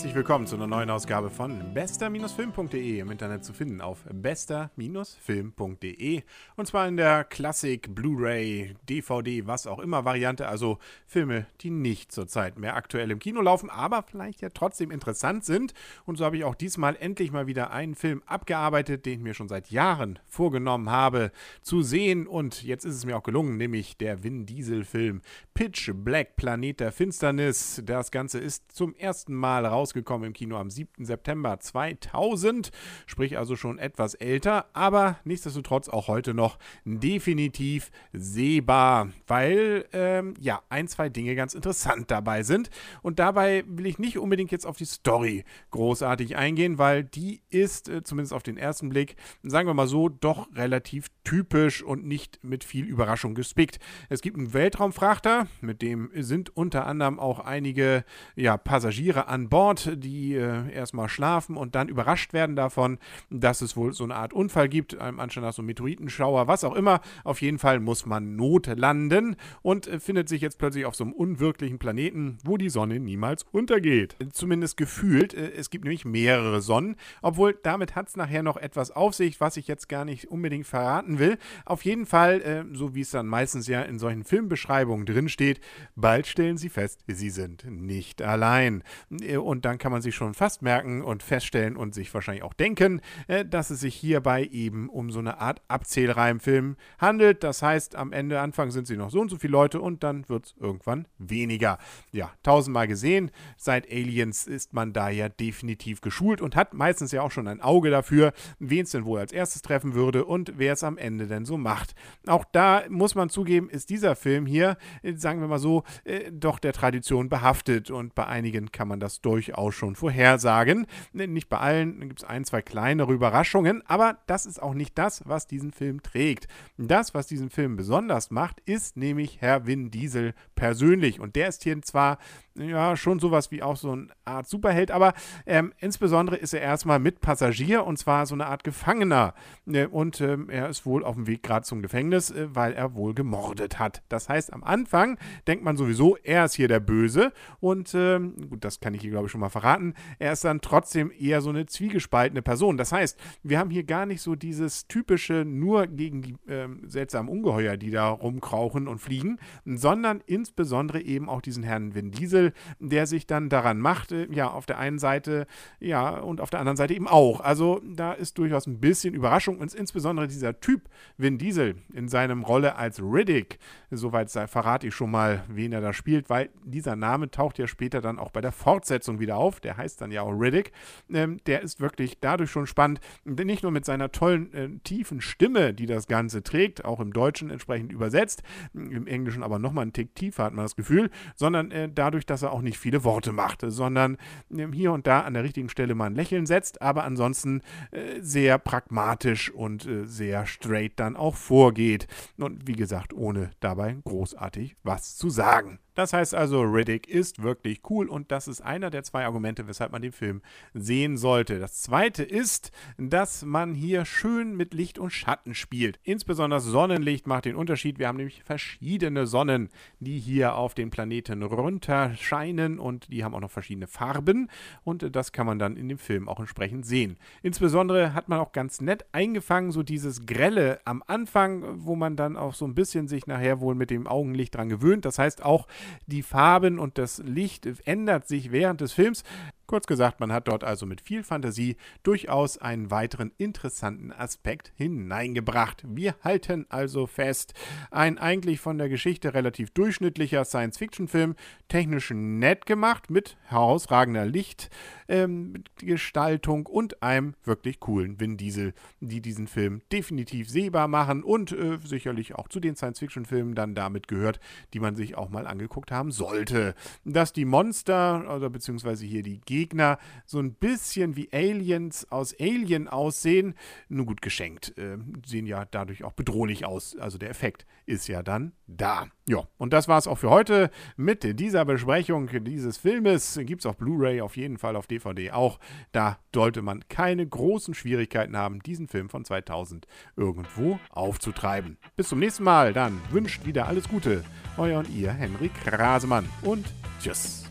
Herzlich willkommen zu einer neuen Ausgabe von bester-film.de im Internet zu finden auf bester-film.de und zwar in der Klassik, Blu-ray, DVD, was auch immer Variante, also Filme, die nicht zurzeit mehr aktuell im Kino laufen, aber vielleicht ja trotzdem interessant sind. Und so habe ich auch diesmal endlich mal wieder einen Film abgearbeitet, den ich mir schon seit Jahren vorgenommen habe zu sehen. Und jetzt ist es mir auch gelungen, nämlich der Vin Diesel Film Pitch Black Planet der Finsternis. Das Ganze ist zum ersten Mal rausgekommen im Kino am 7. September 2000, sprich also schon etwas älter, aber nichtsdestotrotz auch heute noch definitiv sehbar, weil ähm, ja ein, zwei Dinge ganz interessant dabei sind. Und dabei will ich nicht unbedingt jetzt auf die Story großartig eingehen, weil die ist äh, zumindest auf den ersten Blick, sagen wir mal so, doch relativ typisch und nicht mit viel Überraschung gespickt. Es gibt einen Weltraumfrachter, mit dem sind unter anderem auch einige ja, Passagiere an Bord, die äh, erstmal schlafen und dann überrascht werden davon, dass es wohl so eine Art Unfall gibt, einem Anschein nach so Meteoritenschauer, was auch immer. Auf jeden Fall muss man notlanden und äh, findet sich jetzt plötzlich auf so einem unwirklichen Planeten, wo die Sonne niemals untergeht. Zumindest gefühlt. Äh, es gibt nämlich mehrere Sonnen, obwohl damit hat es nachher noch etwas auf sich, was ich jetzt gar nicht unbedingt verraten will. Auf jeden Fall, äh, so wie es dann meistens ja in solchen Filmbeschreibungen drinsteht, bald stellen sie fest, sie sind nicht allein. Äh, und dann kann man sich schon fast merken und feststellen und sich wahrscheinlich auch denken, äh, dass es sich hierbei eben um so eine Art Abzählreimfilm handelt. Das heißt, am Ende, Anfang sind sie noch so und so viele Leute und dann wird es irgendwann weniger. Ja, tausendmal gesehen. Seit Aliens ist man da ja definitiv geschult und hat meistens ja auch schon ein Auge dafür, wen es denn wohl als erstes treffen würde und wer es am Ende denn so macht. Auch da muss man zugeben, ist dieser Film hier, äh, sagen wir mal so, doch der Tradition behaftet und bei einigen kann man das durchaus schon vorhersagen. Nicht bei allen, gibt es ein, zwei kleinere Überraschungen, aber das ist auch nicht das, was diesen Film trägt. Das, was diesen Film besonders macht, ist nämlich Herr Vin Diesel persönlich. Und der ist hier zwar ja, schon sowas wie auch so eine Art Superheld, aber ähm, insbesondere ist er erstmal mit Passagier und zwar so eine Art Gefangener. Äh, und ähm, er ist wohl auf dem Weg gerade zum Gefängnis, äh, weil er wohl gemordet hat. Das heißt, am Anfang denkt man sowieso, er ist hier der Böse und ähm, gut, das kann ich hier glaube ich schon mal verraten. Er ist dann trotzdem eher so eine zwiegespaltene Person. Das heißt, wir haben hier gar nicht so dieses typische nur gegen die ähm, seltsamen Ungeheuer, die da rumkrauchen und fliegen, sondern insbesondere eben auch diesen Herrn Vin Diesel, der sich dann daran macht, äh, ja, auf der einen Seite, ja, und auf der anderen Seite eben auch. Also da ist durchaus ein bisschen Überraschung und insbesondere dieser Typ Vin Diesel in seinem Rolle als Riddick, soweit verrate ich schon mal, wen er da spielt, weil dieser Name taucht ja später dann auch bei der Fortsetzung wieder auf, der heißt dann ja auch Riddick, ähm, der ist wirklich dadurch schon spannend, nicht nur mit seiner tollen, äh, tiefen Stimme, die das Ganze trägt, auch im Deutschen entsprechend übersetzt, im Englischen aber nochmal einen Tick tiefer hat man das Gefühl, sondern äh, dadurch, dass er auch nicht viele Worte macht, sondern ähm, hier und da an der richtigen Stelle mal ein Lächeln setzt, aber ansonsten äh, sehr pragmatisch und äh, sehr straight dann auch vorgeht. Und wie gesagt, ohne dabei großartig was zu sagen. Das heißt also, Riddick ist wirklich cool und das ist einer der zwei Argumente, weshalb man den Film sehen sollte. Das zweite ist, dass man hier schön mit Licht und Schatten spielt. Insbesondere Sonnenlicht macht den Unterschied. Wir haben nämlich verschiedene Sonnen, die hier auf den Planeten runterscheinen und die haben auch noch verschiedene Farben und das kann man dann in dem Film auch entsprechend sehen. Insbesondere hat man auch ganz nett eingefangen, so dieses Grelle am Anfang, wo man dann auch so ein bisschen sich nachher wohl mit dem Augenlicht dran gewöhnt. Das heißt auch, die Farben und das Licht ändert sich während des Films. Kurz gesagt, man hat dort also mit viel Fantasie durchaus einen weiteren interessanten Aspekt hineingebracht. Wir halten also fest, ein eigentlich von der Geschichte relativ durchschnittlicher Science-Fiction-Film, technisch nett gemacht, mit herausragender Lichtgestaltung ähm, und einem wirklich coolen Vin Diesel, die diesen Film definitiv sehbar machen und äh, sicherlich auch zu den Science-Fiction-Filmen dann damit gehört, die man sich auch mal angeguckt haben sollte. Dass die Monster, oder beziehungsweise hier die Gegner, Gegner so ein bisschen wie Aliens aus Alien aussehen, nur gut geschenkt. Äh, sehen ja dadurch auch bedrohlich aus. Also der Effekt ist ja dann da. Ja, und das war es auch für heute mit dieser Besprechung dieses Filmes. Gibt es auf Blu-ray auf jeden Fall, auf DVD auch. Da sollte man keine großen Schwierigkeiten haben, diesen Film von 2000 irgendwo aufzutreiben. Bis zum nächsten Mal, dann wünscht wieder alles Gute. Euer und ihr, Henrik Rasemann. Und tschüss.